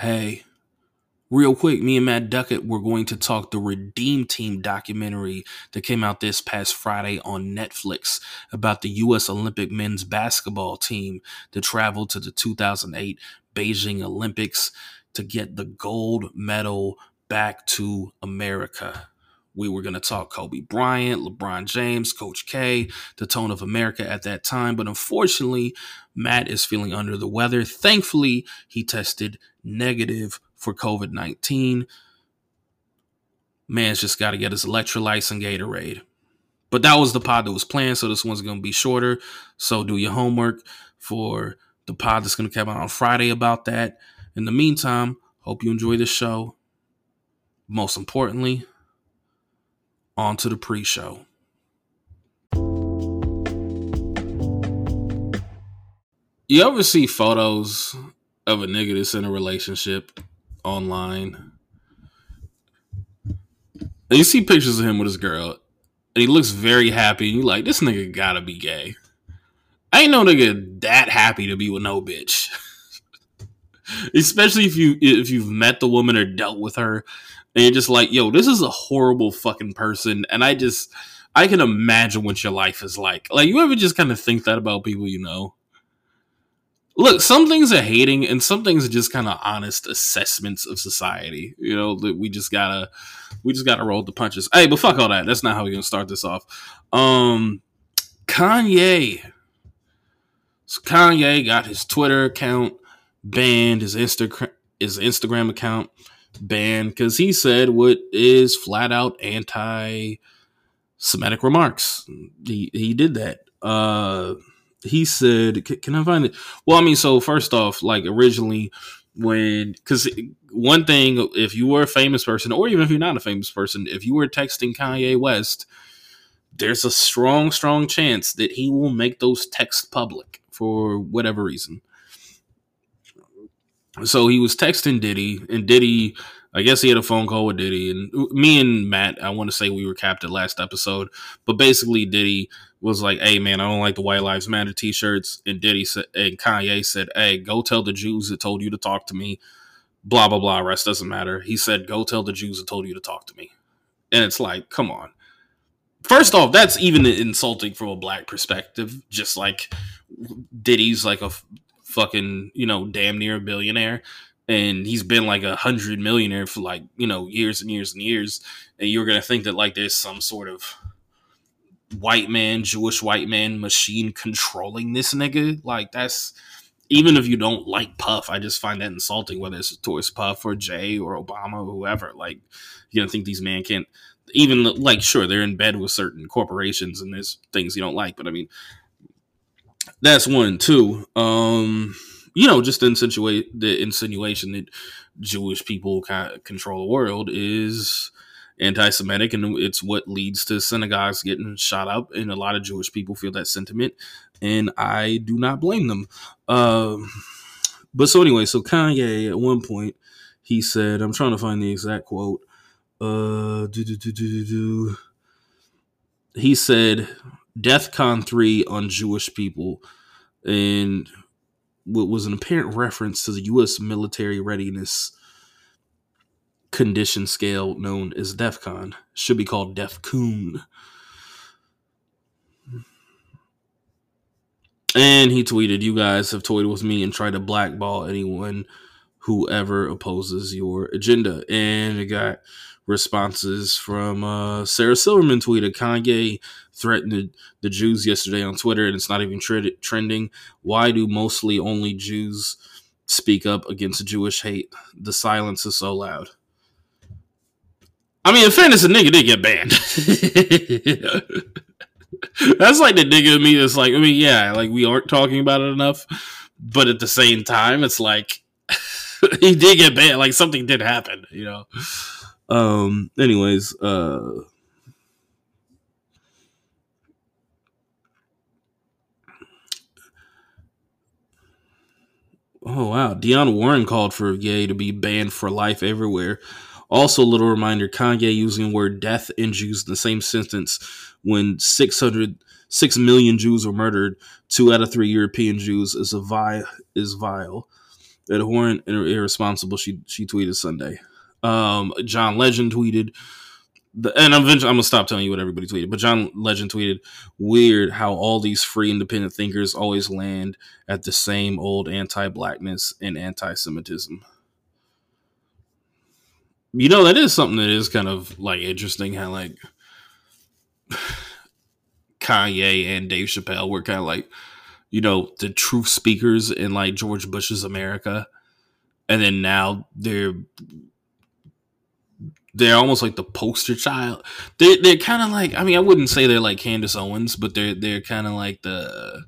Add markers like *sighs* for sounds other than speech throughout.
Hey, real quick, me and Matt Duckett were going to talk the Redeem Team documentary that came out this past Friday on Netflix about the U.S. Olympic men's basketball team that traveled to the 2008 Beijing Olympics to get the gold medal back to America. We were going to talk Kobe Bryant, LeBron James, Coach K, the tone of America at that time. But unfortunately, Matt is feeling under the weather. Thankfully, he tested negative for COVID 19. Man's just got to get his electrolytes and Gatorade. But that was the pod that was planned. So this one's going to be shorter. So do your homework for the pod that's going to come out on Friday about that. In the meantime, hope you enjoy the show. Most importantly, on to the pre show. You ever see photos of a nigga that's in a relationship online? And you see pictures of him with his girl, and he looks very happy, and you like, this nigga gotta be gay. I ain't no nigga that happy to be with no bitch. *laughs* Especially if you if you've met the woman or dealt with her and you're just like, yo, this is a horrible fucking person, and I just I can imagine what your life is like. Like, you ever just kind of think that about people you know? Look, some things are hating, and some things are just kind of honest assessments of society. You know, that we just gotta we just gotta roll the punches. Hey, but fuck all that. That's not how we're gonna start this off. Um, Kanye. So Kanye got his Twitter account banned, his Instagram his Instagram account banned because he said what is flat out anti Semitic remarks. He he did that. Uh he said, "Can I find it?" Well, I mean, so first off, like originally when because one thing, if you were a famous person, or even if you're not a famous person, if you were texting Kanye West, there's a strong, strong chance that he will make those texts public for whatever reason. So he was texting Diddy, and Diddy, I guess he had a phone call with Diddy, and me and Matt, I want to say we were capped at last episode, but basically Diddy was like, "Hey man, I don't like the White Lives Matter T-shirts," and Diddy said, and Kanye said, "Hey, go tell the Jews that told you to talk to me." Blah blah blah. Rest doesn't matter. He said, "Go tell the Jews that told you to talk to me," and it's like, come on. First off, that's even insulting from a black perspective. Just like Diddy's like a fucking you know damn near a billionaire. And he's been like a hundred millionaire for like you know years and years and years. And you're gonna think that like there's some sort of white man jewish white man machine controlling this nigga. Like that's even if you don't like puff i just find that insulting whether it's towards puff or jay or obama or whoever. Like you don't think these men can't even like sure they're in bed with certain corporations and there's things you don't like. But i mean that's one. Two, um, you know, just insinuate the insinuation that Jewish people control the world is anti-Semitic, and it's what leads to synagogues getting shot up. And a lot of Jewish people feel that sentiment, and I do not blame them. Um, but so anyway, so Kanye at one point he said, "I'm trying to find the exact quote." Uh, do, do, do, do, do. He said, DEFCON 3 on Jewish people, and what was an apparent reference to the U.S. military readiness condition scale known as DEFCON. Should be called DEFCON. And he tweeted, You guys have toyed with me and tried to blackball anyone who ever opposes your agenda. And it got responses from uh, Sarah Silverman tweeted Kanye threatened the Jews yesterday on Twitter, and it's not even tre- trending. Why do mostly only Jews speak up against Jewish hate? The silence is so loud. I mean, in fairness, a nigga did get banned. *laughs* that's like the nigga in me that's like, I mean, yeah, like we aren't talking about it enough, but at the same time, it's like *laughs* he did get banned. Like something did happen, you know. Um. Anyways, uh. Oh wow, Dionne Warwick called for Ye to be banned for life everywhere. Also, a little reminder: Kanye using the word "death" and Jews in the same sentence when 600, 6 million Jews were murdered. Two out of three European Jews is a vile is vile. abhorrent and irresponsible. She she tweeted Sunday. Um, John Legend tweeted. The, and eventually, I'm gonna stop telling you what everybody tweeted. But John Legend tweeted, "Weird how all these free independent thinkers always land at the same old anti-blackness and anti-Semitism." You know, that is something that is kind of like interesting. How like *sighs* Kanye and Dave Chappelle were kind of like, you know, the truth speakers in like George Bush's America, and then now they're they're almost like the poster child. They they're kind of like I mean I wouldn't say they're like Candace Owens, but they're they're kind of like the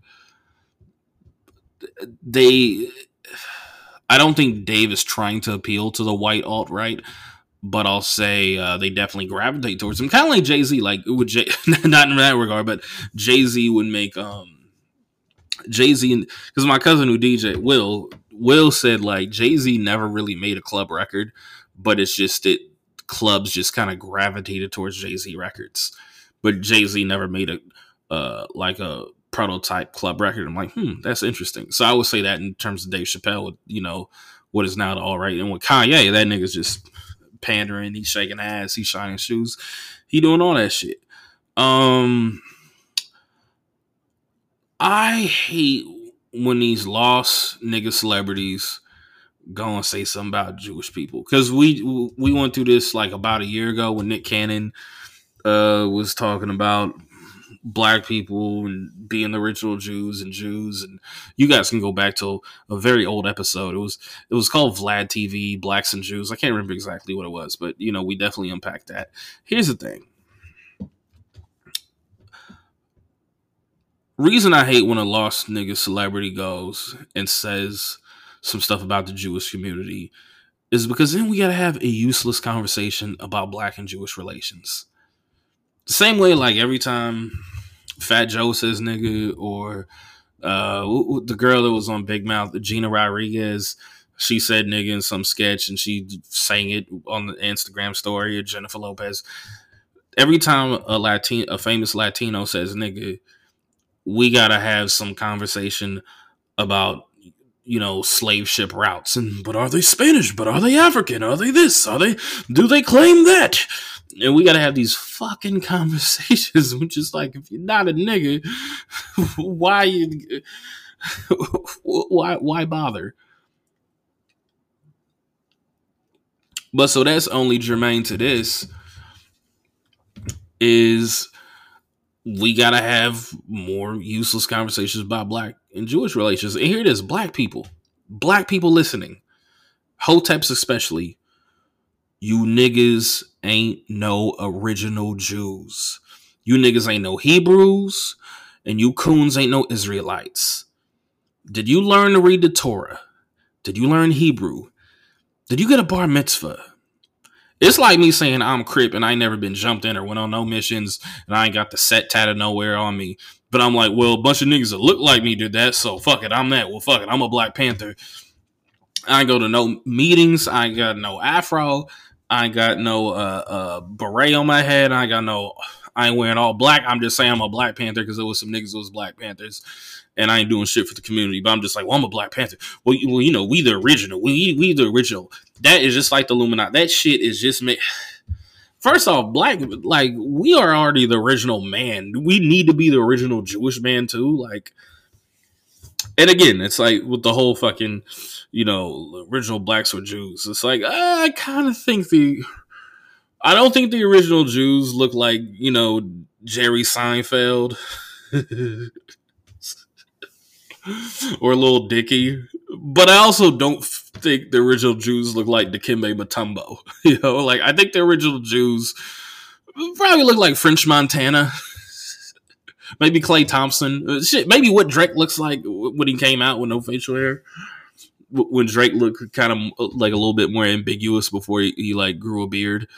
they. I don't think Dave is trying to appeal to the white alt right, but I'll say uh, they definitely gravitate towards him. Kind of like Jay Z, like would Jay, not in that regard, but Jay Z would make um Jay Z because my cousin who DJ Will Will said like Jay Z never really made a club record, but it's just it clubs just kind of gravitated towards Jay Z records, but Jay Z never made a uh like a prototype club record. I'm like, hmm, that's interesting. So I would say that in terms of Dave Chappelle, you know, what is now the all right, and with Kanye, that nigga's just pandering, he's shaking ass, he's shining shoes, he doing all that shit. Um, I hate when these lost nigga celebrities go and say something about Jewish people because we we went through this like about a year ago when Nick Cannon uh, was talking about black people and being the original Jews and Jews and you guys can go back to a very old episode. It was it was called Vlad TV Blacks and Jews. I can't remember exactly what it was, but you know, we definitely unpacked that. Here's the thing. Reason I hate when a lost nigga celebrity goes and says some stuff about the Jewish community is because then we got to have a useless conversation about black and Jewish relations. The same way, like every time Fat Joe says nigga, or uh, the girl that was on Big Mouth, Gina Rodriguez, she said nigga in some sketch and she sang it on the Instagram story of Jennifer Lopez. Every time a Latin, a famous Latino says nigga, we gotta have some conversation about you know slave ship routes and but are they Spanish? But are they African? Are they this? Are they? Do they claim that? and we gotta have these fucking *laughs* conversations. Which is like, if you're not a nigga, *laughs* why you, *laughs* why why bother? But so that's only germane to this is we gotta have more useless conversations about black and Jewish relations. And here it is, black people, black people listening, hoteps especially you niggas ain't no original Jews. You niggas ain't no Hebrews, and you coons ain't no Israelites. Did you learn to read the Torah? Did you learn Hebrew? Did you get a bar mitzvah? It's like me saying I'm Crip and I never been jumped in or went on no missions and I ain't got the set tatted nowhere on me. But I'm like, well, a bunch of niggas that look like me did that, so fuck it, I'm that. Well, fuck it, I'm a Black Panther. I go to no meetings. I got no afro. I got no uh, uh, beret on my head. I got no. I ain't wearing all black. I'm just saying I'm a Black Panther because there was some niggas that was Black Panthers, and I ain't doing shit for the community. But I'm just like, well, I'm a Black Panther. Well, you, well, you know, we the original. We we the original. That is just like the Illuminati. That shit is just me. First off, black like we are already the original man. We need to be the original Jewish man too. Like and again, it's like with the whole fucking, you know, original blacks or Jews. It's like I kind of think the, I don't think the original Jews look like you know Jerry Seinfeld *laughs* *laughs* or a Little Dicky, but I also don't think the original Jews look like Dikembe Mutombo. *laughs* You know, like I think the original Jews probably look like French Montana *laughs* maybe Klay Thompson. Uh, shit, maybe what Drake looks like when he came out with no facial hair. When Drake looked kind of uh, like a little bit more ambiguous before he, he like grew a beard.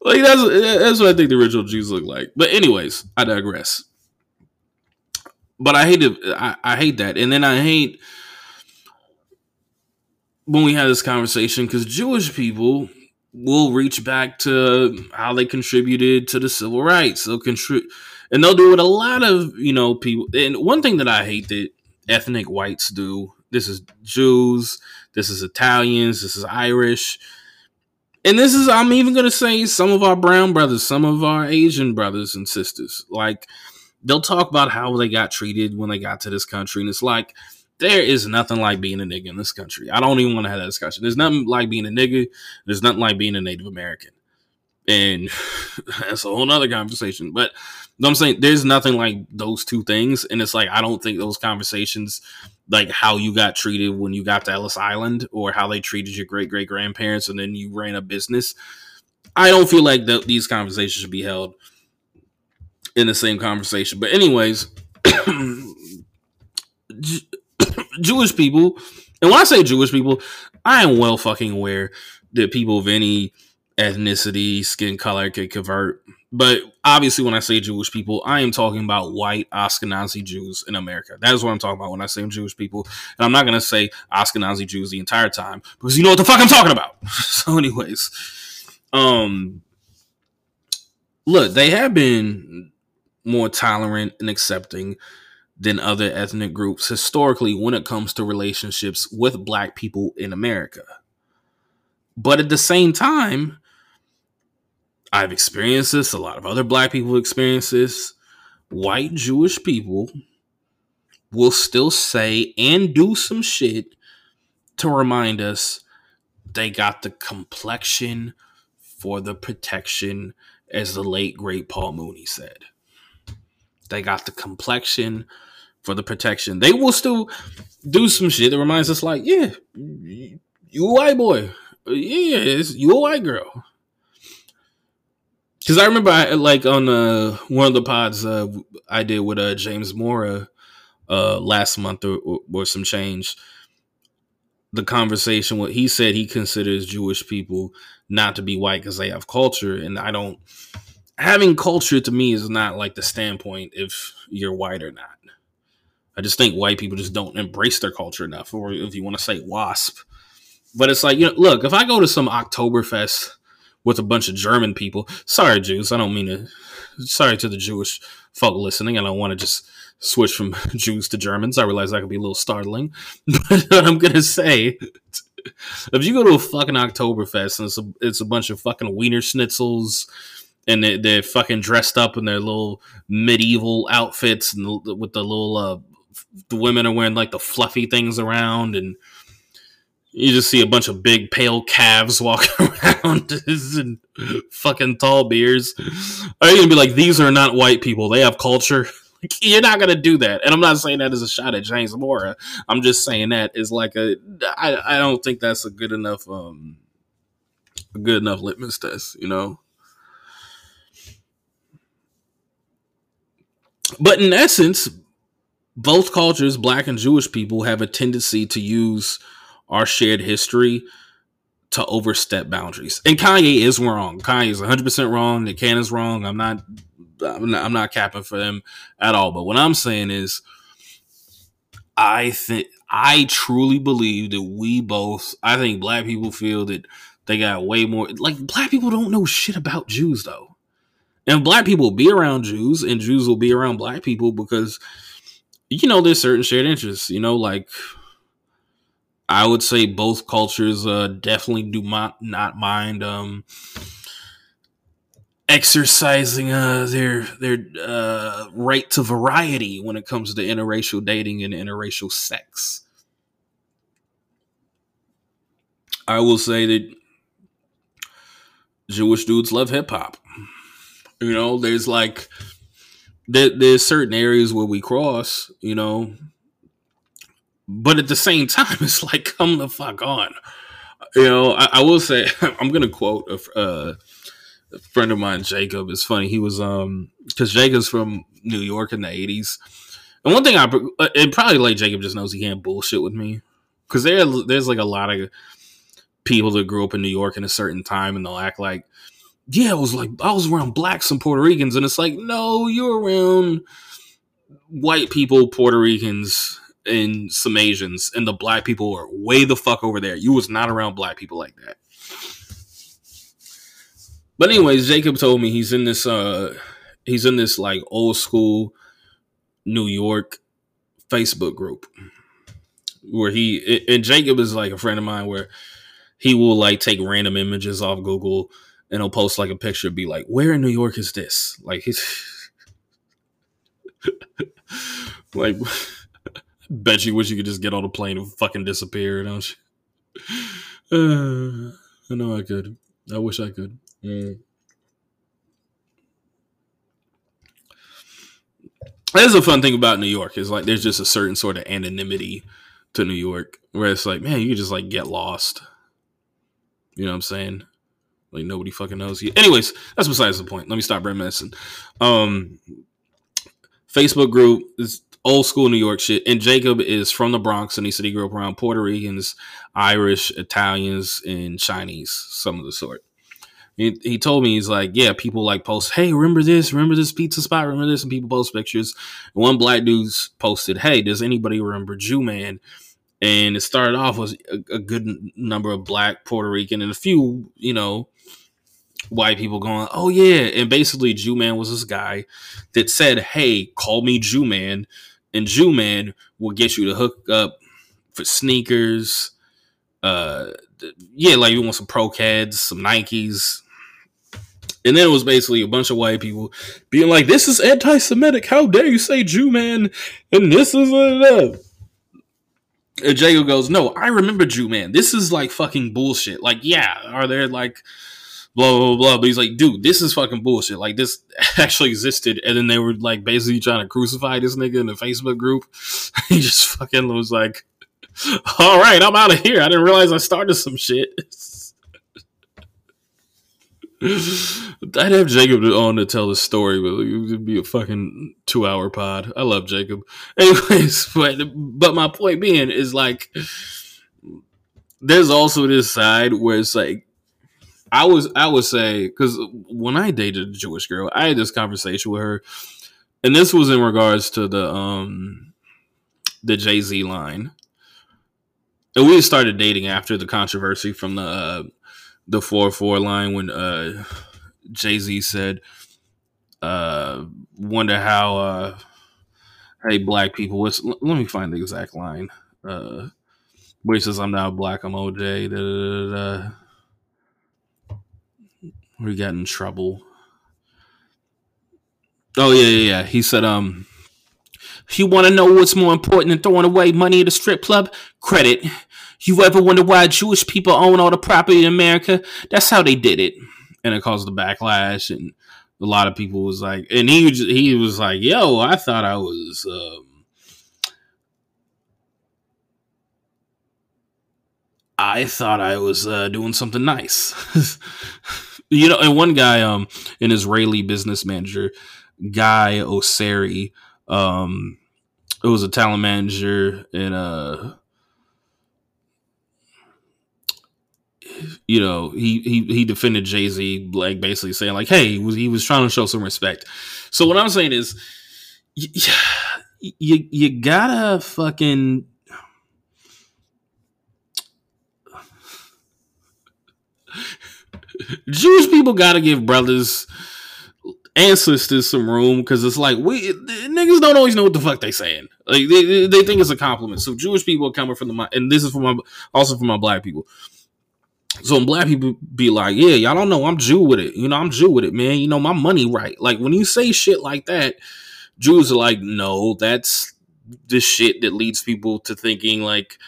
like that's that's what I think the original Jews look like. But anyways, I digress. But I hate it. I, I hate that, and then I hate when we had this conversation because Jewish people will reach back to how they contributed to the civil rights. They'll contribute, and they'll do what a lot of you know people. And one thing that I hate that ethnic whites do This is Jews. This is Italians. This is Irish. And this is, I'm even going to say, some of our brown brothers, some of our Asian brothers and sisters. Like, they'll talk about how they got treated when they got to this country. And it's like, there is nothing like being a nigga in this country. I don't even want to have that discussion. There's nothing like being a nigga. There's nothing like being a Native American. And *laughs* that's a whole nother conversation. But I'm saying there's nothing like those two things. And it's like, I don't think those conversations, like how you got treated when you got to Ellis Island or how they treated your great great grandparents and then you ran a business, I don't feel like the, these conversations should be held in the same conversation. But, anyways, *coughs* *coughs* Jewish people, and when I say Jewish people, I am well fucking aware that people of any ethnicity, skin color can convert. But obviously, when I say Jewish people, I am talking about white Ashkenazi Jews in America. That is what I'm talking about when I say Jewish people. And I'm not going to say Ashkenazi Jews the entire time because you know what the fuck I'm talking about. *laughs* so, anyways, um, look, they have been more tolerant and accepting than other ethnic groups historically when it comes to relationships with black people in America. But at the same time, I've experienced this, a lot of other black people experience this. White Jewish people will still say and do some shit to remind us they got the complexion for the protection, as the late great Paul Mooney said. They got the complexion for the protection. They will still do some shit that reminds us, like, yeah, you a white boy, yeah, you a white girl. Because I remember, I, like on uh, one of the pods uh, I did with uh, James Mora uh, last month or, or, or some change, the conversation what he said he considers Jewish people not to be white because they have culture, and I don't. Having culture to me is not like the standpoint if you're white or not. I just think white people just don't embrace their culture enough, or if you want to say WASP. But it's like, you know, look, if I go to some Oktoberfest with a bunch of German people, sorry, Jews, I don't mean to, sorry to the Jewish folk listening, I don't want to just switch from *laughs* Jews to Germans. I realize that could be a little startling. *laughs* But what I'm going to say, if you go to a fucking Oktoberfest and it's a, it's a bunch of fucking Wiener schnitzels, and they, they're fucking dressed up in their little medieval outfits and with the little uh, the women are wearing like the fluffy things around and you just see a bunch of big pale calves *laughs* walking around *laughs* and fucking tall beers. Are you gonna be like, these are not white people? They have culture. *laughs* You're not gonna do that. And I'm not saying that as a shot at James Mora. I'm just saying that is like a. I I don't think that's a good enough um a good enough litmus test. You know. But in essence, both cultures, black and Jewish people, have a tendency to use our shared history to overstep boundaries. And Kanye is wrong. Kanye is 100% wrong. Nick Cannon's wrong. I'm not, I'm not, I'm not capping for them at all. But what I'm saying is, I think, I truly believe that we both, I think black people feel that they got way more, like, black people don't know shit about Jews, though. And black people will be around Jews, and Jews will be around black people because you know, there's certain shared interests. You know, like I would say both cultures uh, definitely do not not mind um, exercising uh, their their uh, right to variety when it comes to interracial dating and interracial sex. I will say that Jewish dudes love hip hop. You know, there's like there, there's certain areas where we cross, you know, but at the same time, *laughs* it's like, come the fuck on. You know, I, I will say, *laughs* I'm gonna quote a, uh, a friend of mine, Jacob. It's funny. He was um because Jacob's from New York in the '80s, and one thing I and probably like Jacob just knows he can't bullshit with me because there there's like a lot of people that grew up in New York in a certain time and they'll act like yeah, it was like I was around blacks and Puerto Ricans, and it's like, no, you're around white people, Puerto Ricans, and some Asians, and the black people are way the fuck over there. You was not around black people like that. But anyways, Jacob told me he's in this uh he's in this like old school New York Facebook group. where he and Jacob is like a friend of mine where he will like take random images off Google and he'll post like a picture, be like, "Where in New York is this?" Like he's *laughs* like, *laughs* bet you wish you could just get on a plane and fucking disappear, don't you? Uh, *sighs* I know I could. I wish I could. Mm. That's a fun thing about New York is like there's just a certain sort of anonymity to New York where it's like, man, you just like get lost. You know what I'm saying? Like nobody fucking knows you. Anyways, that's besides the point. Let me stop reminiscing. Um, Facebook group is old school New York shit. And Jacob is from the Bronx and he said he grew up around Puerto Ricans, Irish, Italians, and Chinese, some of the sort. He, told me he's like, yeah, people like post, hey, remember this? Remember this pizza spot? Remember this? And people post pictures. And one black dude posted, hey, does anybody remember Jew Man? And it started off with a, a good number of black, Puerto Rican, and a few, you know, white people going, oh yeah. And basically, Jew Man was this guy that said, hey, call me Jew Man. And Jew Man will get you to hook up for sneakers. Uh, yeah, like you want some Pro-Keds, some Nikes, and then it was basically a bunch of white people being like, "This is anti-Semitic. How dare you say Jew man?" And this is a. And Jacob goes, "No, I remember Jew man. This is like fucking bullshit. Like, yeah, are there like." Blah, blah blah. But he's like, dude, this is fucking bullshit. Like this *laughs* actually existed, and then they were like basically trying to crucify this nigga in the Facebook group. *laughs* he just fucking was like, *laughs* "All right, I'm out of here. I didn't realize I started some shit." I'd have Jacob on to tell the story, but it would be a fucking two hour pod. I love Jacob. Anyways, but but my point being is like there's also this side where it's like I was I would say because when I dated a Jewish girl, I had this conversation with her, and this was in regards to the um the Jay Z line, and we started dating after the controversy from the uh, the four four line when uh, Jay Z said, uh, "Wonder how uh, hey black people." What's, let me find the exact line. Uh, where he says, "I'm not black. I'm OJ." Da, da, da, we got in trouble. Oh yeah, yeah, yeah. He said, "Um, you want to know what's more important than throwing away money at a strip club? Credit." You ever wonder why Jewish people own all the property in America? That's how they did it. And it caused the backlash and a lot of people was like and he he was like, "Yo, I thought I was um, I thought I was uh, doing something nice." *laughs* you know, and one guy um an Israeli business manager, Guy Oseary, um it was a talent manager in uh you know, he he he defended Jay Z, like basically saying like, hey, he was he was trying to show some respect. So what I'm saying is, you *sighs* you, you gotta fucking. Jewish people gotta give brothers and sisters some room because it's like we niggas don't always know what the fuck they saying. Like they, they think it's a compliment. So Jewish people coming from the and this is for my also for my black people. So when black people be like, yeah, y'all don't know, I'm Jew with it. You know, I'm Jew with it, man. You know, my money right. Like when you say shit like that, Jews are like, no, that's the shit that leads people to thinking like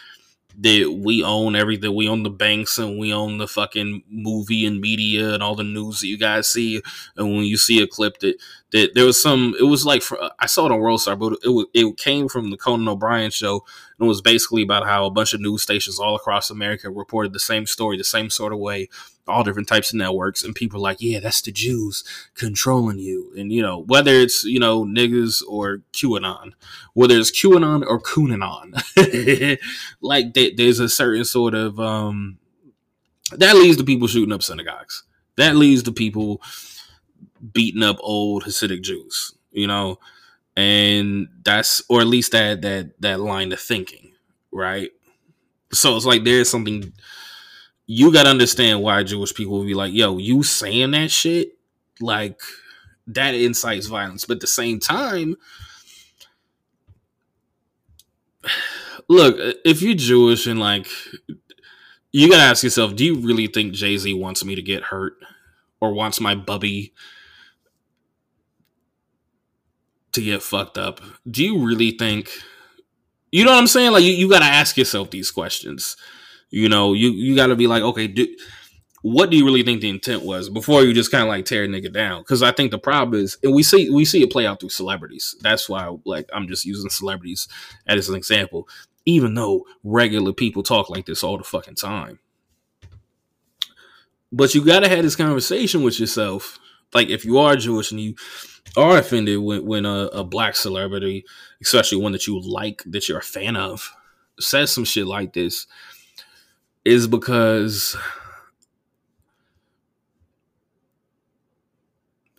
that we own everything. We own the banks and we own the fucking movie and media and all the news that you guys see. And when you see a clip that that there was some, it was like I saw it on World Star, but it it came from the Conan O'Brien show. And it was basically about how a bunch of news stations all across America reported the same story, the same sort of way, all different types of networks. And people are like, yeah, that's the Jews controlling you. And, you know, whether it's, you know, niggas or QAnon, whether it's QAnon or QAnon, *laughs* like they, there's a certain sort of, um, that leads to people shooting up synagogues. That leads to people beating up old Hasidic Jews, you know, and that's or at least that that that line of thinking, right? So it's like there's something you got to understand why Jewish people will be like, "Yo, you saying that shit?" Like that incites violence, but at the same time, *sighs* look, if you're Jewish and like, you gotta ask yourself, do you really think Jay Z wants me to get hurt or wants my bubby to get fucked up? Do you really think? You know what I'm saying? Like, you, you gotta ask yourself these questions. You know, you you gotta be like, okay, do what do you really think the intent was before you just kind of like tear a nigga down? Because I think the problem is, and we see we see it play out through celebrities. That's why, like, I'm just using celebrities as an example even though regular people talk like this all the fucking time. But you gotta have this conversation with yourself. Like if you are Jewish and you are offended when, when a, a black celebrity, especially one that you like, that you're a fan of, says some shit like this, is because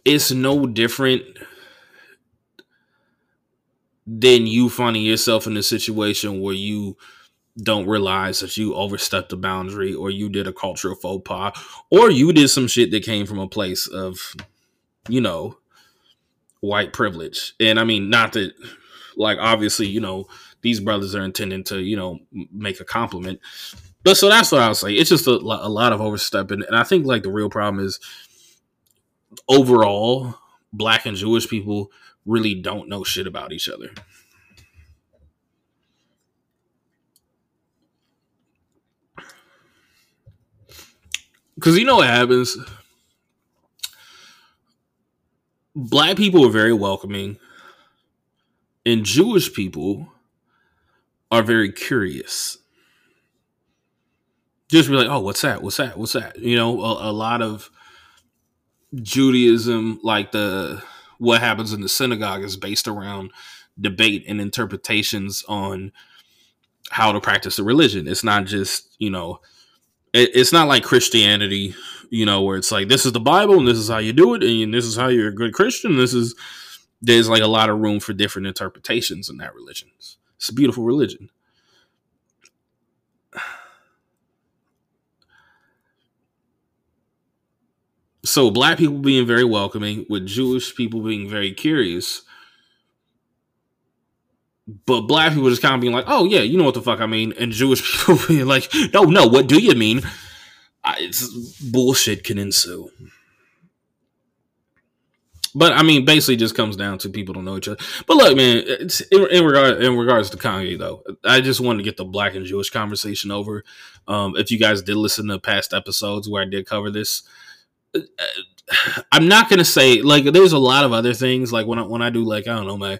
it's no different than you finding yourself in a situation where you don't realize that you overstepped the boundary or you did a cultural faux pas or you did some shit that came from a place of you know white privilege and i mean not that like obviously you know these brothers are intending to you know make a compliment but so that's what I was say it's just a, a lot of overstepping and i think like the real problem is overall black and jewish people really don't know shit about each other. Because you know what happens? Black people are very welcoming, and Jewish people are very curious. Just be like, oh, what's that? What's that? What's that? You know, a, a lot of Judaism, like the what happens in the synagogue is based around debate and interpretations on how to practice the religion. It's not just, you know, it, it's not like Christianity, you know, where it's like this is the Bible and this is how you do it and this is how you're a good Christian. This is there's like a lot of room for different interpretations in that religion. It's a beautiful religion. so black people being very welcoming with jewish people being very curious but black people just kind of being like oh yeah you know what the fuck i mean and jewish *laughs* people being like no no what do you mean it's bullshit can ensue but I mean, basically, just comes down to people don't know each other. But look, man, in, in regard in regards to Kanye, though, I just wanted to get the black and Jewish conversation over. Um, if you guys did listen to past episodes where I did cover this, I'm not gonna say like there's a lot of other things like when I when I do like I don't know my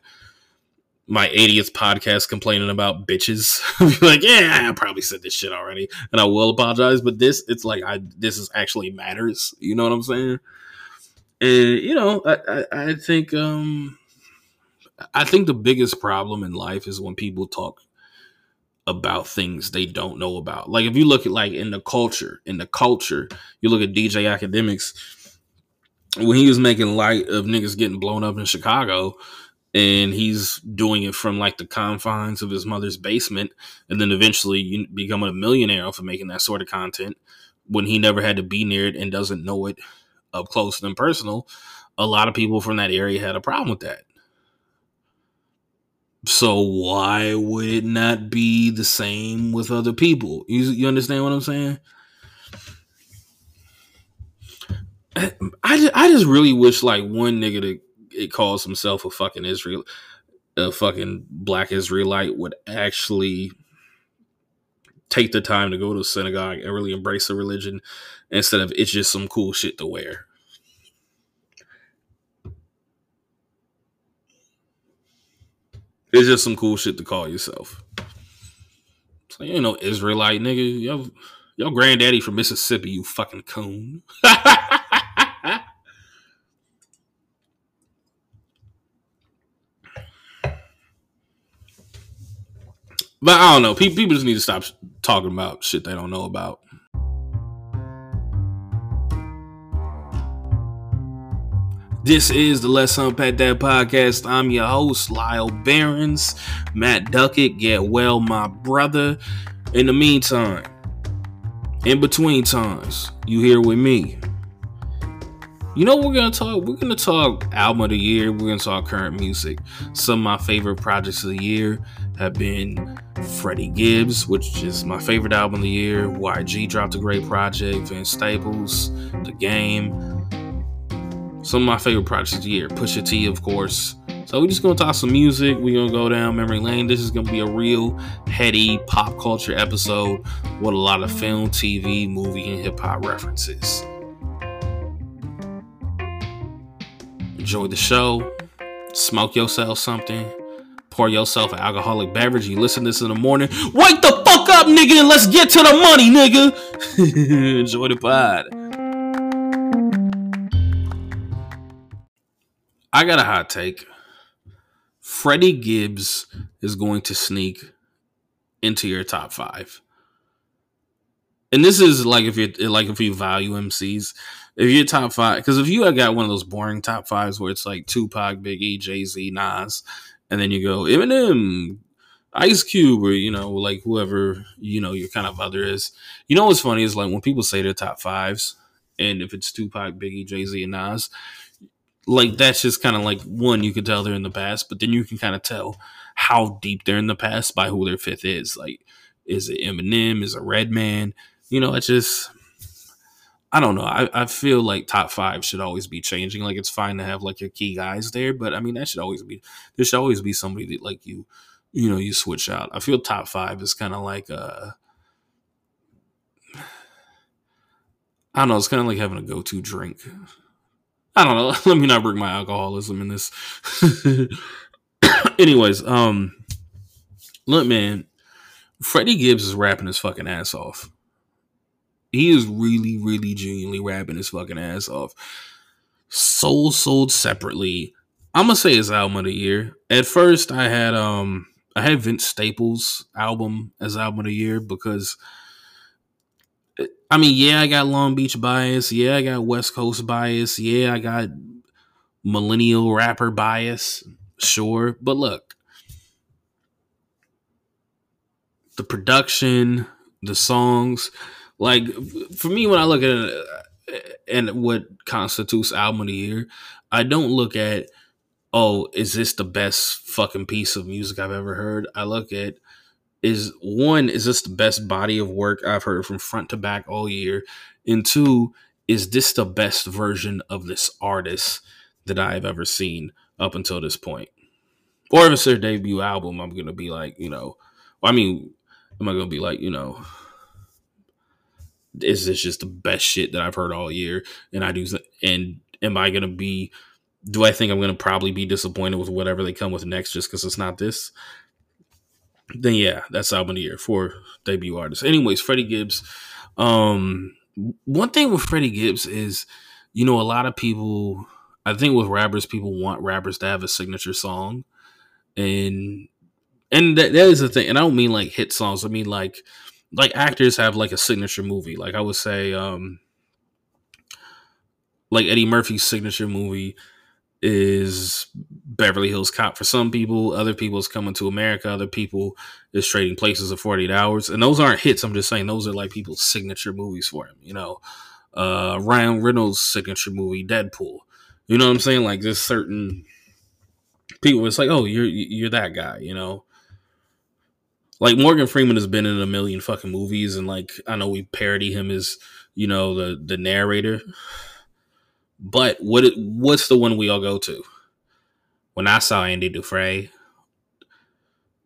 my 80th podcast complaining about bitches *laughs* like yeah I probably said this shit already and I will apologize but this it's like I this is actually matters you know what I'm saying and you know I, I, I think um I think the biggest problem in life is when people talk about things they don't know about. Like if you look at like in the culture, in the culture, you look at DJ Akademiks when he was making light of niggas getting blown up in Chicago and he's doing it from like the confines of his mother's basement and then eventually you become a millionaire off of making that sort of content when he never had to be near it and doesn't know it up close and personal a lot of people from that area had a problem with that so why would it not be the same with other people? You, you understand what I'm saying? I, *clears throat* I, I just really wish like one nigga that it calls himself a fucking Israel, a fucking black Israelite would actually take the time to go to a synagogue and really embrace the religion instead of it's just some cool shit to wear. It's just some cool shit to call yourself. So you know Israelite nigga. Yo, your granddaddy from Mississippi, you fucking coon. *laughs* but I don't know. People just need to stop talking about shit they don't know about. This is the Let's Unpack That podcast. I'm your host, Lyall Behrens, Matt Duckett. Get well, my brother. In the meantime, in between times, you here with me. You know we're gonna talk. We're gonna talk album of the year. We're gonna talk current music. Some of my favorite projects of the year, have been Freddie Gibbs, which is my favorite album of the year. YG dropped a great project. Vince Staples, The Game. Some of my favorite projects of the year. Pusha T, of course. So we're just gonna talk some music. We're gonna go down memory lane. This is gonna be a real heady pop culture episode with a lot of film, TV, movie, and hip hop references. Enjoy the show. Smoke yourself something. Pour yourself an alcoholic beverage. You listen to this in the morning. Wake the fuck up, nigga, and let's get to the money, nigga. *laughs* Enjoy the pod. I got a hot take. Freddie Gibbs is going to sneak into your top five. And this is like if you like if you value MCs, if you're top five, because if you have got one of those boring top fives where it's like Tupac, Biggie, Jay Z, Nas, and then you go Eminem, Ice Cube, or you know like whoever you know your kind of other is. You know what's funny is like when people say their top fives, and if it's Tupac, Biggie, Jay Z, and Nas, like that's just kind of like one you can tell they're in the past, but then you can kind of tell how deep they're in the past by who their fifth is. Like, is it Eminem? Is it Redman? You know, it's just I don't know. I, I feel like top five should always be changing. Like it's fine to have like your key guys there, but I mean that should always be there should always be somebody that like you you know you switch out. I feel top five is kind of like uh I don't know. It's kind of like having a go to drink. I don't know. *laughs* Let me not bring my alcoholism in this. *laughs* Anyways, um, look, man, Freddie Gibbs is rapping his fucking ass off he is really, really genuinely rapping his fucking ass off. Soul sold separately. I'm gonna say his album of the year. At first, I had um I had Vince Staples album as album of the year because I mean, yeah, I got Long Beach bias. Yeah, I got West Coast bias. Yeah, I got millennial rapper bias. Sure, but look, the production, the songs, like for me, when I look at it uh, and what constitutes album of the year, I don't look at oh, is this the best fucking piece of music I've ever heard? I look at is one, is this the best body of work I've heard from front to back all year? And two, is this the best version of this artist that I've ever seen up until this point? Or if it's their debut album, I'm gonna be like, you know, I mean, am I gonna be like, you know, is this just the best shit that I've heard all year? And I do, and am I gonna be? Do I think I'm gonna probably be disappointed with whatever they come with next just because it's not this? Then yeah, that's album of the year for debut artist. Anyways, Freddie Gibbs. Um, one thing with Freddie Gibbs is, you know, a lot of people. I think with rappers, people want rappers to have a signature song, and and that, that is the thing. And I don't mean like hit songs. I mean like like actors have like a signature movie. Like I would say, um, like Eddie Murphy's signature movie is Beverly Hills Cop for some people. Other people is Coming to America. Other people is Trading Places of 48 Hours. And those aren't hits. I'm just saying those are like people's signature movies for him. You know, uh, Ryan Reynolds' signature movie, Deadpool. You know what I'm saying? Like there's certain people. It's like, oh, you're you're that guy. You know like Morgan Freeman has been in a million fucking movies, and like I know we parody him as you know the the narrator, but what what's the one we all go to? When I saw Andy Dufresne,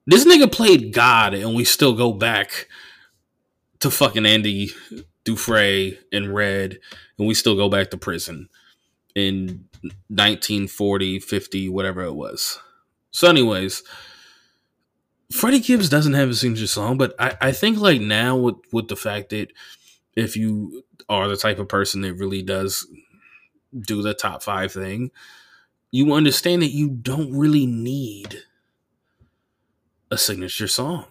this nigga played God, and we still go back to fucking Andy Dufresne and Red, and we still go back to prison in 1940, 50, whatever it was. So, anyways, Freddie Gibbs doesn't have a signature song, but I, I think like now with with the fact that if you are the type of person that really does do the top five thing, you understand that you don't really need a signature song.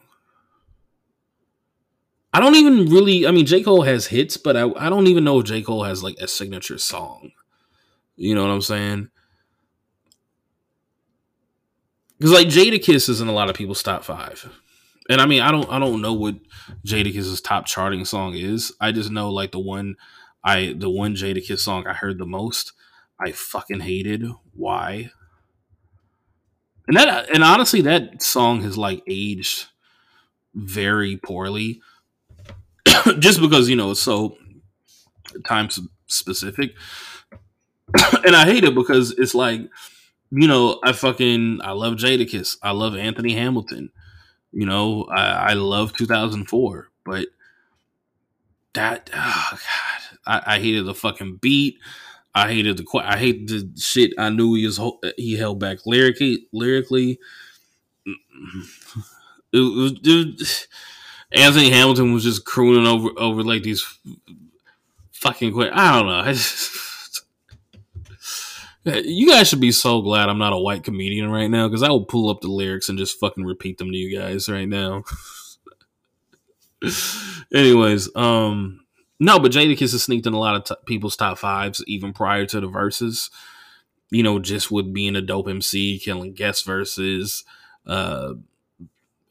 I don't even really. I mean, J Cole has hits, but I, I don't even know if J Cole has like a signature song. You know what I'm saying? Because like Jadakiss is in a lot of people's top five, and I mean I don't I don't know what Jadakiss's top charting song is. I just know like the one I the one Jadakiss song I heard the most. I fucking hated. Why? and that and honestly, that song has like aged very poorly, *coughs* just because you know it's so time specific. *coughs* and I hate it because it's like, you know, I fucking I love Jadakiss, I love Anthony Hamilton, you know, I, I love 2004, but that oh god, I, I hated the fucking beat. I hated the I hate the shit. I knew he was he held back lyrically. Lyrically, mm-hmm. was, it was, Anthony Hamilton was just crooning over over like these fucking quick. I don't know. *laughs* You guys should be so glad I'm not a white comedian right now because I will pull up the lyrics and just fucking repeat them to you guys right now. *laughs* Anyways, um, no, but Jadakiss has sneaked in a lot of t- people's top fives even prior to the verses. You know, just with being a dope MC, killing guest verses, uh,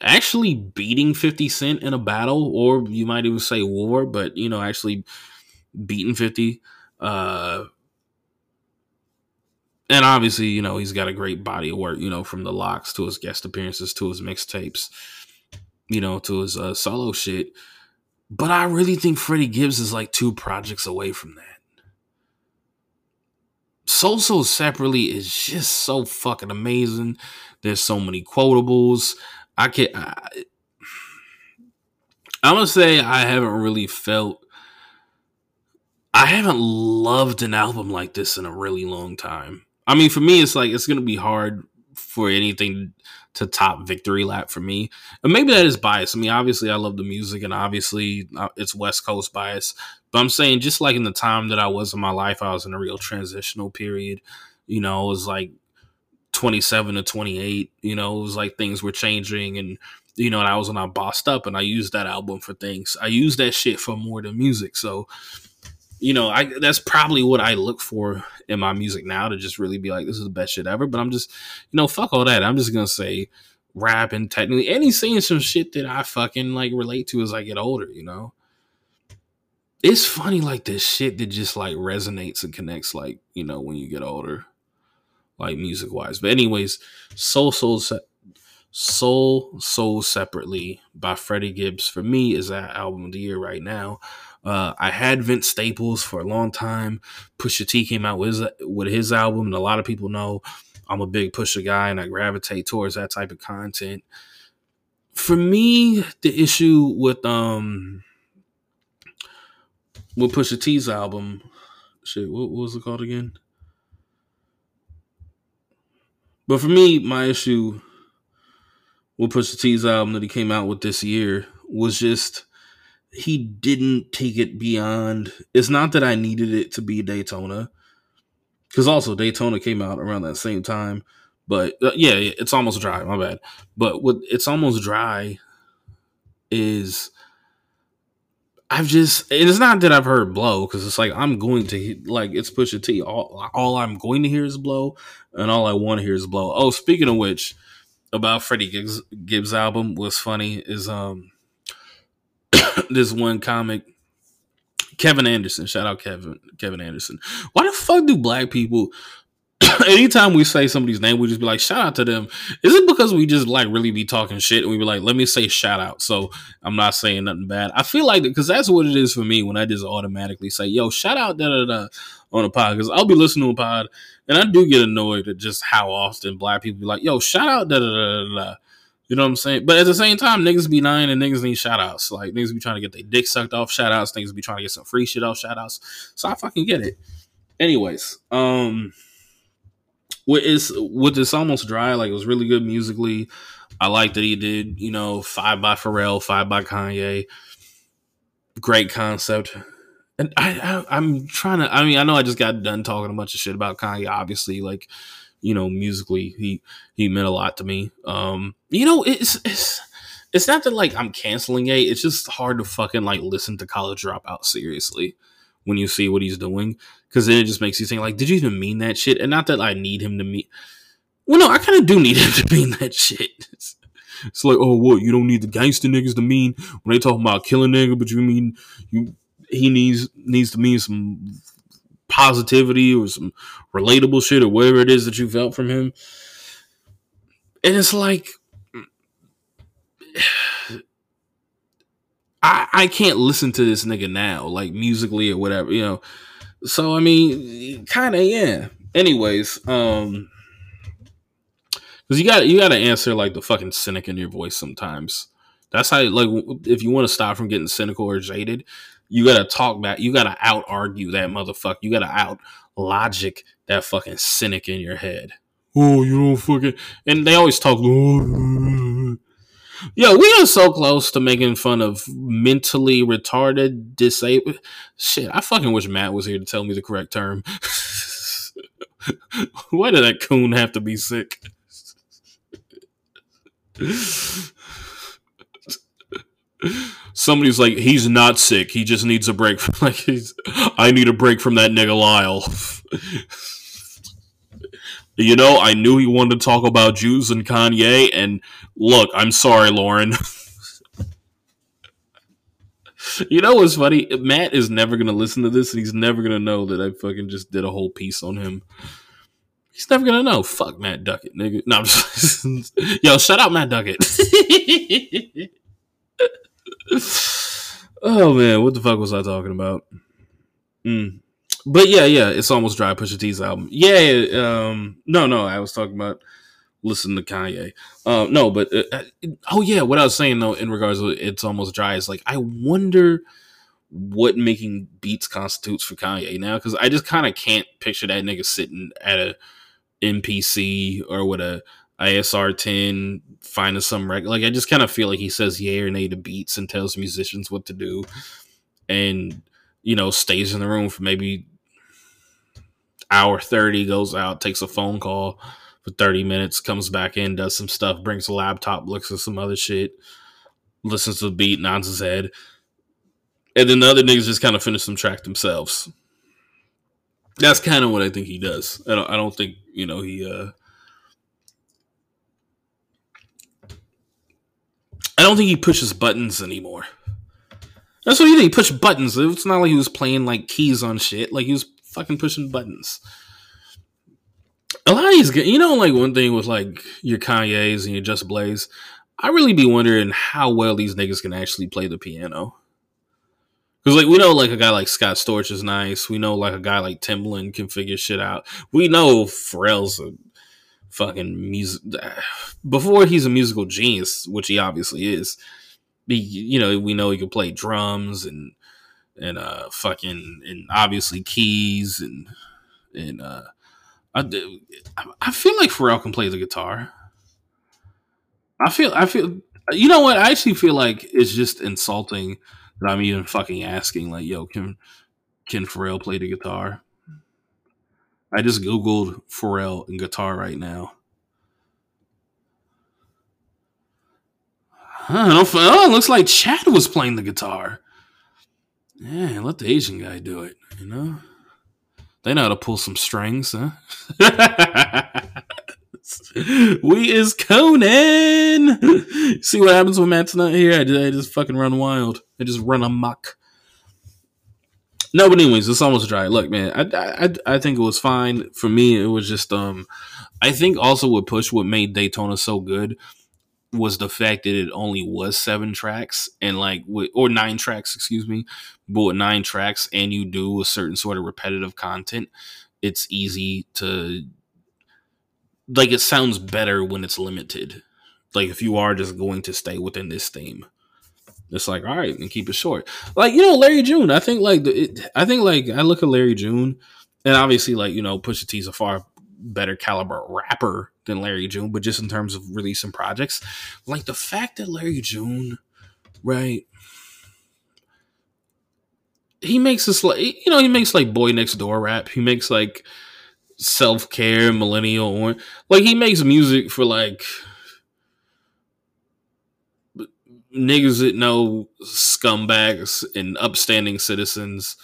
actually beating 50 Cent in a battle, or you might even say war, but you know, actually beating 50. Uh, and obviously, you know, he's got a great body of work, you know, from the LOX to his guest appearances to his mixtapes, you know, to his uh, solo shit. But I really think Freddie Gibbs is like two projects away from that. So separately is just so fucking amazing. There's so many quotables. I can I, I'm gonna say I haven't really felt I haven't loved an album like this in a really long time. I mean, for me, it's like it's gonna be hard for anything to top Victory Lap for me. And maybe that is bias. I mean, obviously, I love the music, and obviously, uh, it's West Coast bias. But I'm saying, just like in the time that I was in my life, I was in a real transitional period. You know, it was like 27 to 28. You know, it was like things were changing, and you know, and I was when I bossed up, and I used that album for things. I used that shit for more than music. So you know, I that's probably what I look for in my music now to just really be like, this is the best shit ever. But I'm just, you know, fuck all that. I'm just gonna say rap and technically and he's saying some shit that I fucking like relate to as I get older, you know. It's funny like this shit that just like resonates and connects like, you know, when you get older. Like music wise. But anyways, Soul Soul Soul Soul Separately by Freddie Gibbs for me is that album of the year right now. Uh, I had Vince Staples for a long time. Pusha T came out with his, with his album, and a lot of people know I'm a big Pusha guy, and I gravitate towards that type of content. For me, the issue with um with Pusha T's album, shit, what, what was it called again? But for me, my issue with Pusha T's album that he came out with this year was just he didn't take it beyond. It's not that I needed it to be Daytona, because also Daytona came out around that same time. But uh, yeah, it's almost dry. My bad. But what it's almost dry is I've just it's not that I've heard blow because it's like I'm going to like it's Pusha T. All all I'm going to hear is blow, and all I want to hear is blow. Oh, speaking of which, about Freddie Gibbs, Gibbs album was funny is um *coughs* this one comic, Kevin Anderson. Shout out Kevin Kevin Anderson. Why the fuck do black people? *coughs* anytime we say somebody's name, we just be like, shout out to them. Is it because we just like really be talking shit and we be like, let me say shout out. So I'm not saying nothing bad. I feel like because that's what it is for me when I just automatically say, yo, shout out da da da on a pod. Because I'll be listening to a pod and I do get annoyed at just how often black people be like, yo, shout out da da da da. You know what I'm saying? But at the same time, niggas be lying and niggas need shout outs. Like niggas be trying to get their dick sucked off shout outs. Niggas be trying to get some free shit off shout outs. So I fucking get it. Anyways, um what is with this almost dry, like it was really good musically. I like that he did, you know, five by Pharrell, five by Kanye. Great concept. And I, I I'm trying to I mean, I know I just got done talking a bunch of shit about Kanye, obviously, like you know, musically, he he meant a lot to me. Um, you know, it's it's it's not that like I'm canceling it. It's just hard to fucking like listen to College Dropout seriously when you see what he's doing, because then it just makes you think like, did you even mean that shit? And not that I need him to mean. Well, no, I kind of do need *laughs* him to mean that shit. It's, it's like, oh, what? You don't need the gangster niggas to mean when they talking about killing nigga, but you mean you he needs needs to mean some positivity or some relatable shit or whatever it is that you felt from him. and it's like *sighs* I I can't listen to this nigga now, like musically or whatever, you know. So I mean, kind of yeah. Anyways, um, because you got you got to answer like the fucking cynic in your voice sometimes. That's how like if you want to stop from getting cynical or jaded, you gotta talk back. You gotta out argue that motherfucker. You gotta out logic that fucking cynic in your head. Oh, you don't fucking. And they always talk. Yo, we are so close to making fun of mentally retarded, disabled. Shit, I fucking wish Matt was here to tell me the correct term. *laughs* Why did that coon have to be sick? *laughs* Somebody's like, he's not sick. He just needs a break. *laughs* like, he's, I need a break from that nigga Lyall. *laughs* you know, I knew he wanted to talk about Jews and Kanye, and look, I'm sorry, Lauren. *laughs* you know what's funny? Matt is never gonna listen to this, and he's never gonna know that I fucking just did a whole piece on him. He's never gonna know. Fuck Matt Duckett, nigga. No, I'm just, yo, shut out Matt Duckett. Oh man, what the fuck was I talking about? Mm but yeah, yeah, it's almost dry. Pusha T's album. Yeah, um, no, no, I was talking about listen to Kanye. Uh, no, but uh, uh, oh yeah, what I was saying though in regards to it's almost dry is like I wonder what making beats constitutes for Kanye now because I just kind of can't picture that nigga sitting at a MPC or with a ASR ten finding some record. Like I just kind of feel like he says yeah or nay to beats and tells musicians what to do, and you know stays in the room for maybe hour 30 goes out takes a phone call for 30 minutes comes back in does some stuff brings a laptop looks at some other shit listens to the beat nods his head. And then the other niggas just kind of finish some track themselves. That's kind of what i think he does. I don't, I don't think you know he uh don't think he pushes buttons anymore that's what he did. He pushed buttons. It's not like he was playing like keys on shit. Like he was fucking pushing buttons. A lot of these, you know, like one thing with like your Kanye's and your Just Blaze, I really be wondering how well these niggas can actually play the piano. Because like we know like a guy like Scott Storch is nice. We know like a guy like Timbaland can figure shit out. We know Pharrell's a fucking music. *sighs* Before he's a musical genius, which he obviously is. He, you know, we know he can play drums and and uh fucking and obviously keys and and uh I, I feel like Pharrell can play the guitar. I feel I feel you know what I actually feel like it's just insulting that I'm even fucking asking like yo can can Pharrell play the guitar? I just googled Pharrell and guitar right now. Don't. Oh, it looks like Chad was playing the guitar. Yeah, let the Asian guy do it. You know, they know how to pull some strings, huh? *laughs* we is Conan. *laughs* See what happens when Matt's not here? I just, I just fucking run wild. I just run amok. No, but anyways, it's almost dry. Look, man, I, I I think it was fine for me. It was just um, I think also what push what made Daytona so good was the fact that it only was seven tracks and like with, or nine tracks, excuse me, but with nine tracks and you do a certain sort of repetitive content, it's easy to like it sounds better when it's limited. Like if you are just going to stay within this theme. It's like all right, and keep it short. Like you know, Larry June. I think like it, I think like I look at Larry June, and obviously like you know Pusha T's a far better caliber rapper than Larry June, but just in terms of releasing projects, like the fact that Larry June, right? He makes this like you know he makes like boy next door rap. He makes like self care millennial like he makes music for like niggas that know scumbags and upstanding citizens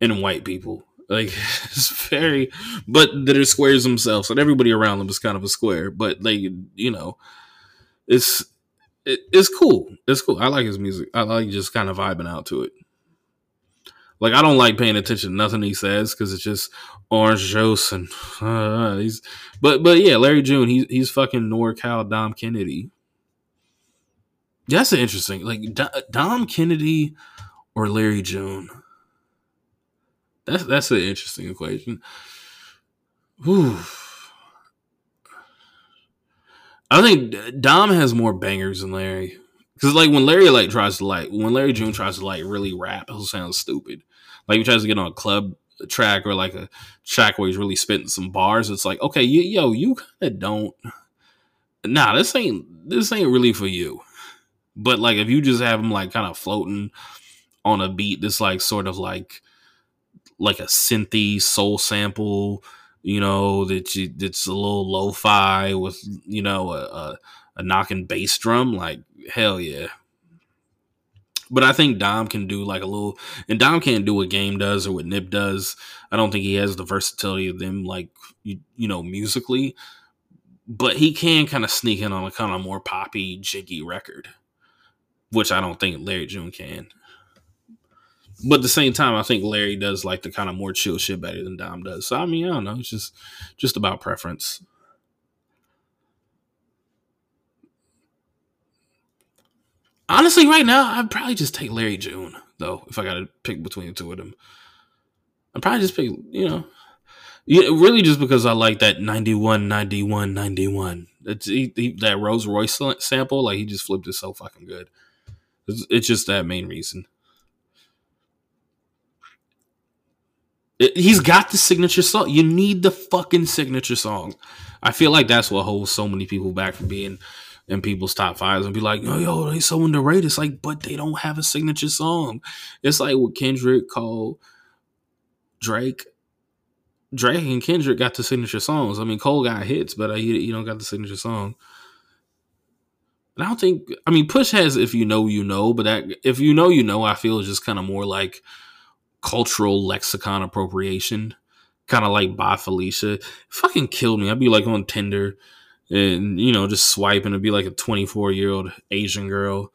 and white people. Like *laughs* it's very, but that are squares themselves, and everybody around them is kind of a square. But like you know, it's it, it's cool. It's cool. I like his music. I like just kind of vibing out to it. Like I don't like paying attention to nothing he says because it's just orange juice and uh, *laughs* he's. But but yeah, Larry June, he's he's fucking NorCal Dom Kennedy. That's interesting. Like Dom Kennedy or Larry June. That's that's an interesting equation. Whew. I think Dom has more bangers than Larry. Cause like when Larry like tries to like when Larry June tries to like really rap, he'll sound stupid. Like he tries to get on a club track or like a track where he's really spitting some bars. It's like, okay, you, yo, you kind of don't. Nah, this ain't this ain't really for you. But like if you just have him like kind of floating on a beat that's like sort of like like a synthy soul sample, you know, that you that's a little lo-fi with you know a, a, a knocking bass drum, like hell yeah. But I think Dom can do like a little, and Dom can't do what Game does or what Nip does. I don't think he has the versatility of them, like you, you know, musically. But he can kind of sneak in on a kind of more poppy, jiggy record, which I don't think Larry June can. But at the same time, I think Larry does like the kind of more chill shit better than Dom does. So I mean, I don't know. It's just just about preference. Honestly, right now, I'd probably just take Larry June, though, if I got to pick between the two of them. I'd probably just pick, you know, yeah, really just because I like that 91, 91, 91. It's, he, he, that Rolls Royce sample, like, he just flipped it so fucking good. It's, it's just that main reason. It, he's got the signature song. You need the fucking signature song. I feel like that's what holds so many people back from being in people's top fives and be like, oh, yo, they so underrated. It's like, but they don't have a signature song. It's like what Kendrick called Drake. Drake and Kendrick got the signature songs. I mean, Cole got hits, but you, you don't got the signature song. And I don't think. I mean, Push has "If You Know, You Know," but that "If You Know, You Know," I feel is just kind of more like cultural lexicon appropriation, kind of like Bye Felicia." It fucking killed me. I'd be like on Tinder and you know just swiping and be like a 24 year old asian girl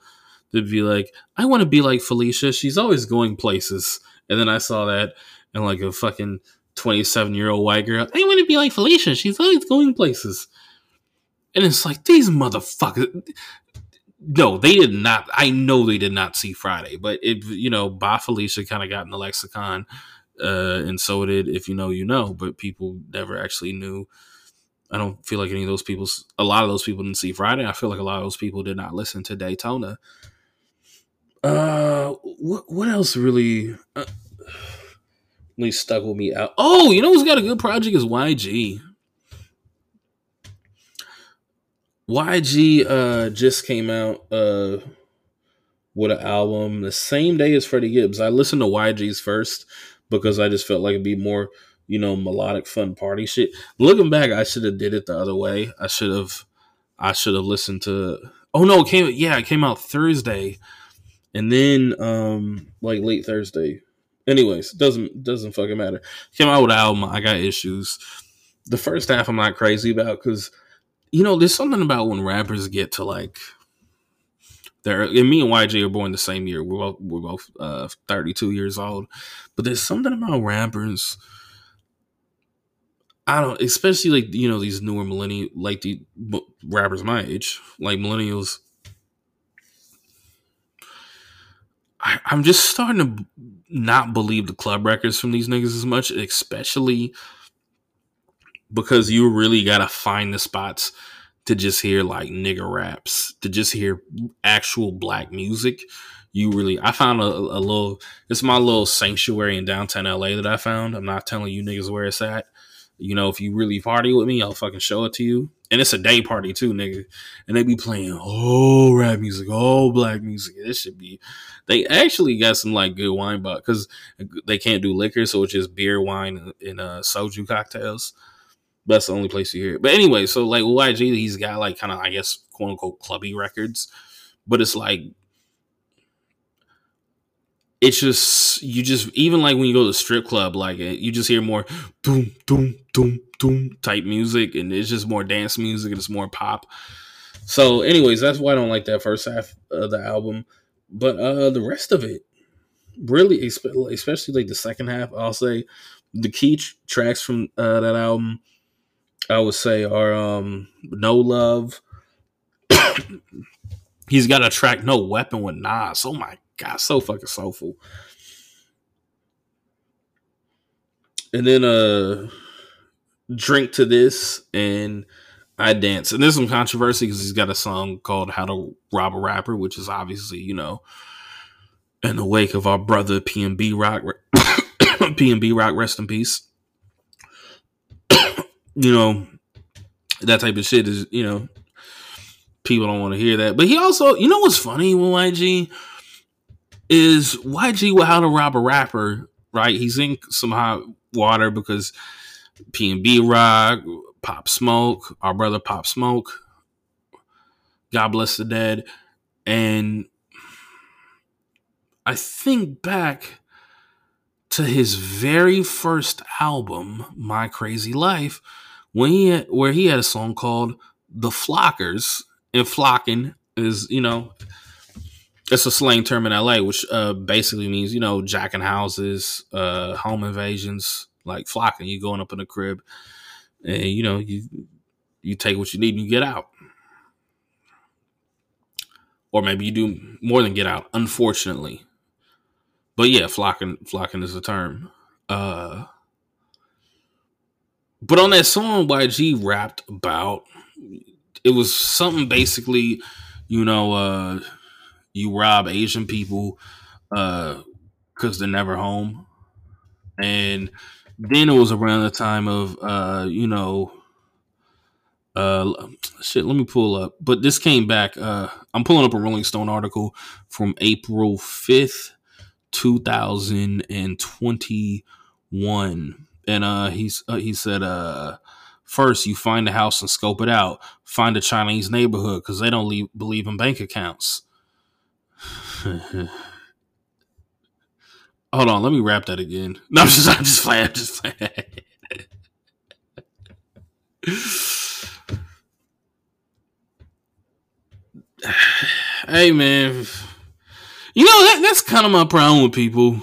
that'd be like i want to be like felicia she's always going places and then i saw that and like a fucking 27 year old white girl i want to be like felicia she's always going places and it's like these motherfuckers no they did not i know they did not see friday but it you know Bye Felicia kind of got in the lexicon uh and so did if you know you know but people never actually knew I don't feel like any of those people, a lot of those people didn't see Friday. I feel like a lot of those people did not listen to Daytona. Uh, what what else really? Uh, really stuck with me out. Oh, you know who's got a good project is YG. YG uh just came out uh with an album the same day as Freddie Gibbs. I listened to YG's first because I just felt like it'd be more you know, melodic fun party shit. Looking back, I should have did it the other way. I should have I should have listened to Oh no, it came yeah, it came out Thursday. And then um like late Thursday. Anyways, doesn't doesn't fucking matter. Came out with an album, I got issues. The first half I'm not crazy about because you know, there's something about when rappers get to like there and me and YG are born the same year. We're both we're both uh 32 years old. But there's something about rappers I don't, especially like you know these newer millennial, like the rappers my age, like millennials. I, I'm just starting to not believe the club records from these niggas as much, especially because you really gotta find the spots to just hear like nigger raps, to just hear actual black music. You really, I found a, a little. It's my little sanctuary in downtown LA that I found. I'm not telling you niggas where it's at you know, if you really party with me, I'll fucking show it to you. And it's a day party too, nigga. And they be playing oh rap music, oh black music. This should be. They actually got some like good wine, but because they can't do liquor, so it's just beer, wine, and uh, soju cocktails. That's the only place you hear it. But anyway, so like YG, he's got like kind of I guess quote unquote clubby records, but it's like it's just you just even like when you go to the strip club, like you just hear more boom, boom, boom, boom type music, and it's just more dance music and it's more pop. So, anyways, that's why I don't like that first half of the album. But uh the rest of it, really, especially like the second half, I'll say the key tr- tracks from uh, that album, I would say are um, "No Love." *coughs* He's got a track "No Weapon" with Nas. Oh my god, so fucking soulful. And then uh, drink to this and I dance. And there's some controversy because he's got a song called "How to Rob a Rapper," which is obviously you know in the wake of our brother PNB Rock. *coughs* PNB Rock, rest in peace. You know that type of shit is you know people don't want to hear that. But he also, you know what's funny with YG is YG with How to Rob a Rapper, right? He's in some hot water because PNB Rock, Pop Smoke, our brother Pop Smoke, God bless the dead. And I think back to his very first album, My Crazy Life, when he had, where he had a song called The Flockers. And flocking is, you know, it's a slang term in LA, which uh, basically means, you know, jacking houses, uh, home invasions, like flocking. You going up in a crib and you know you you take what you need and you get out or maybe you do more than get out unfortunately but yeah flocking flocking is a term uh but on that song yg rapped about it was something basically you know uh you rob asian people uh because they're never home. And then it was around the time of uh, you know uh shit let me pull up. But this came back uh i'm pulling up a rolling stone article from april 5th 2021 and uh he's uh, he said uh first you find a house and scope it out find a chinese neighborhood because they don't leave, believe in bank accounts *laughs* Hold on, let me wrap that again. *laughs* No, I'm just, I'm just playing. I'm just playing. *sighs* hey, man. You know that that's kind of my problem with people.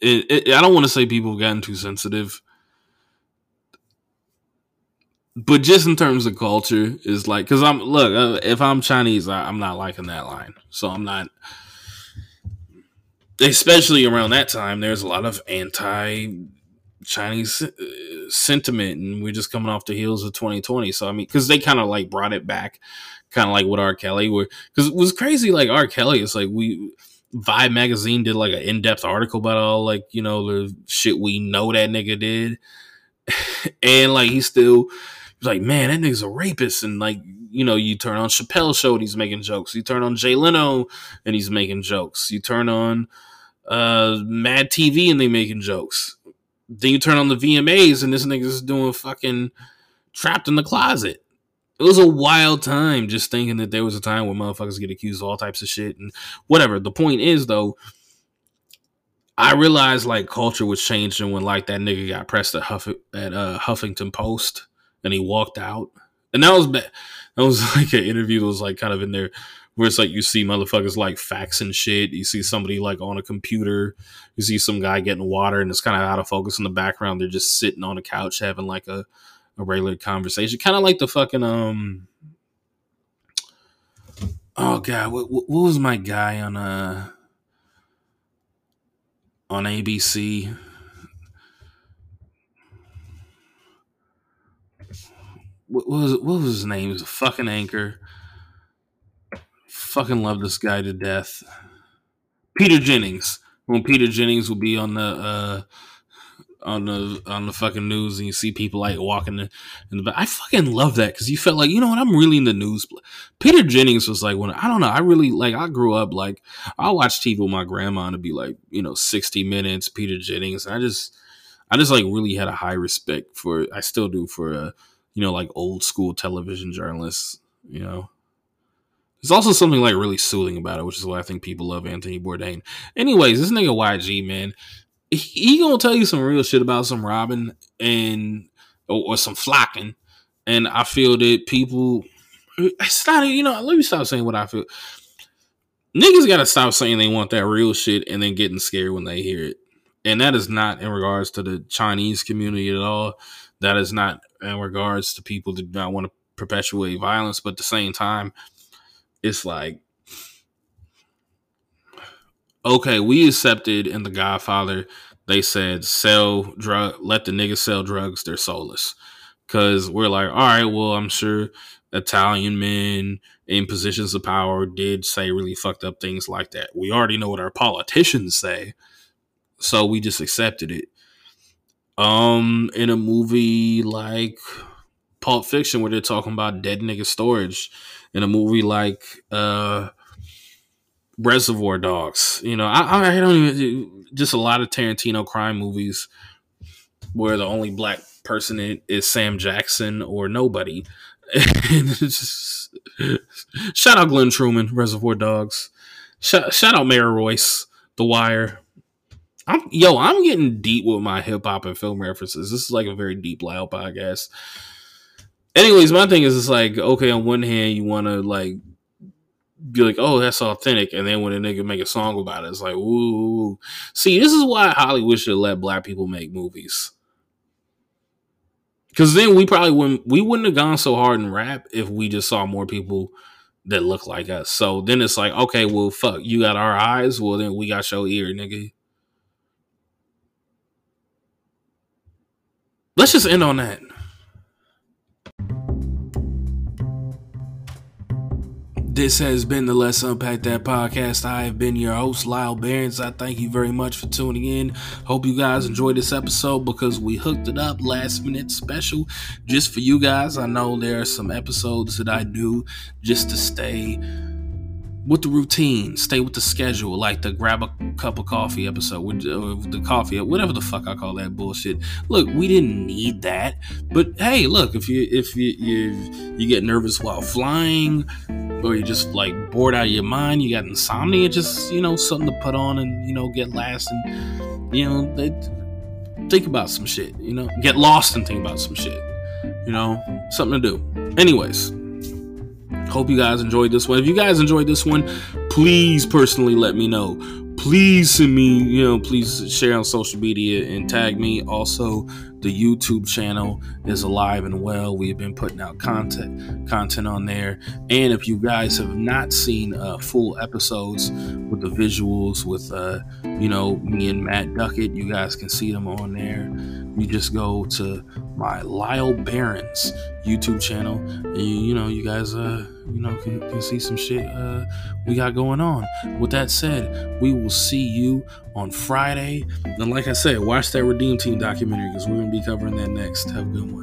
It, it, I don't want to say people have gotten too sensitive, but just in terms of culture, is like because I'm look uh, if I'm Chinese, I, I'm not liking that line, so I'm not especially around that time, there's a lot of anti Chinese uh, sentiment, and we're just coming off the heels of 2020. So I mean, because they kind of like brought it back, kind of like what R. Kelly were, because it was crazy. Like R. Kelly, it's like we Vibe magazine did like an in depth article about all like you know the shit we know that nigga did, *laughs* and like he still like, man, that nigga's a rapist, and like you know, you turn on Chappelle show and he's making jokes. You turn on Jay Leno and he's making jokes. You turn on uh, Mad TV and they making jokes. Then you turn on the VMAs and this nigga's doing fucking trapped in the closet. It was a wild time just thinking that there was a time where motherfuckers get accused of all types of shit and whatever. The point is though, I realized like culture was changing when like that nigga got pressed at Huff at uh, Huffington Post and he walked out. And that was bad. That was *laughs* like an interview that was like kind of in there where it's like you see motherfuckers like faxing shit. You see somebody like on a computer. You see some guy getting water and it's kind of out of focus in the background. They're just sitting on a couch having like a, a regular conversation. Kind of like the fucking, um, oh God, what, what was my guy on, uh, on ABC? What was what was his name? He was a fucking anchor. Fucking love this guy to death. Peter Jennings. When Peter Jennings will be on the uh, on the on the fucking news and you see people like walking in, in the back. I fucking love that because you felt like you know what I'm really in the news. Peter Jennings was like when I don't know. I really like I grew up like I watched TV with my grandma to be like you know 60 Minutes, Peter Jennings, and I just I just like really had a high respect for I still do for uh you know like old school television journalists. You know. There's also something like really soothing about it, which is why I think people love Anthony Bourdain. Anyways, this nigga YG man, he, he gonna tell you some real shit about some robbing and or, or some flocking, and I feel that people. It's not you know. Let me stop saying what I feel. niggas gotta stop saying they want that real shit and then getting scared when they hear it. And that is not in regards to the Chinese community at all. That is not in regards to people that do not want to perpetuate violence, but at the same time, it's like okay, we accepted in the Godfather, they said sell drug let the niggas sell drugs, they're soulless. Cause we're like, all right, well, I'm sure Italian men in positions of power did say really fucked up things like that. We already know what our politicians say, so we just accepted it. Um, in a movie like Pulp Fiction, where they're talking about dead nigga storage, in a movie like uh Reservoir Dogs, you know, I, I don't even just a lot of Tarantino crime movies where the only black person is Sam Jackson or nobody. *laughs* just, shout out Glenn Truman, Reservoir Dogs. Shout, shout out Mayor Royce, The Wire. I'm yo, I'm getting deep with my hip hop and film references. This is like a very deep loud podcast. Anyways, my thing is it's like, okay, on one hand you wanna like be like, oh, that's authentic, and then when a nigga make a song about it, it's like, ooh. See, this is why Hollywood should let black people make movies. Because then we probably wouldn't we wouldn't have gone so hard in rap if we just saw more people that look like us. So then it's like, okay, well, fuck, you got our eyes, well then we got your ear, nigga. Let's just end on that. This has been the Let's Unpack That podcast. I have been your host, Lyall Behrens. I thank you very much for tuning in. Hope you guys enjoyed this episode because we hooked it up last minute special just for you guys. I know there are some episodes that I do just to stay with the routine, stay with the schedule, like the grab a cup of coffee episode with, uh, the coffee, whatever the fuck I call that bullshit. Look, we didn't need that, but hey, look, if you if you you, you get nervous while flying, or you're just like bored out of your mind, you got insomnia, just you know something to put on and you know get last and you know they think about some shit, you know, get lost and think about some shit, you know, something to do. Anyways. Hope you guys enjoyed this one. If you guys enjoyed this one, please personally let me know. Please send me, you know, please share on social media and tag me. Also, the YouTube channel is alive and well. We've been putting out content content on there. And if you guys have not seen uh, full episodes with the visuals with uh, you know, me and Matt Duckett, you guys can see them on there. You just go to my Lyall Behrens YouTube channel, and you, you know, you guys uh you know, can, can see some shit uh, we got going on. With that said, we will see you on Friday. And like I said, watch that Redeem Team documentary because we're going to be covering that next. Have a good one.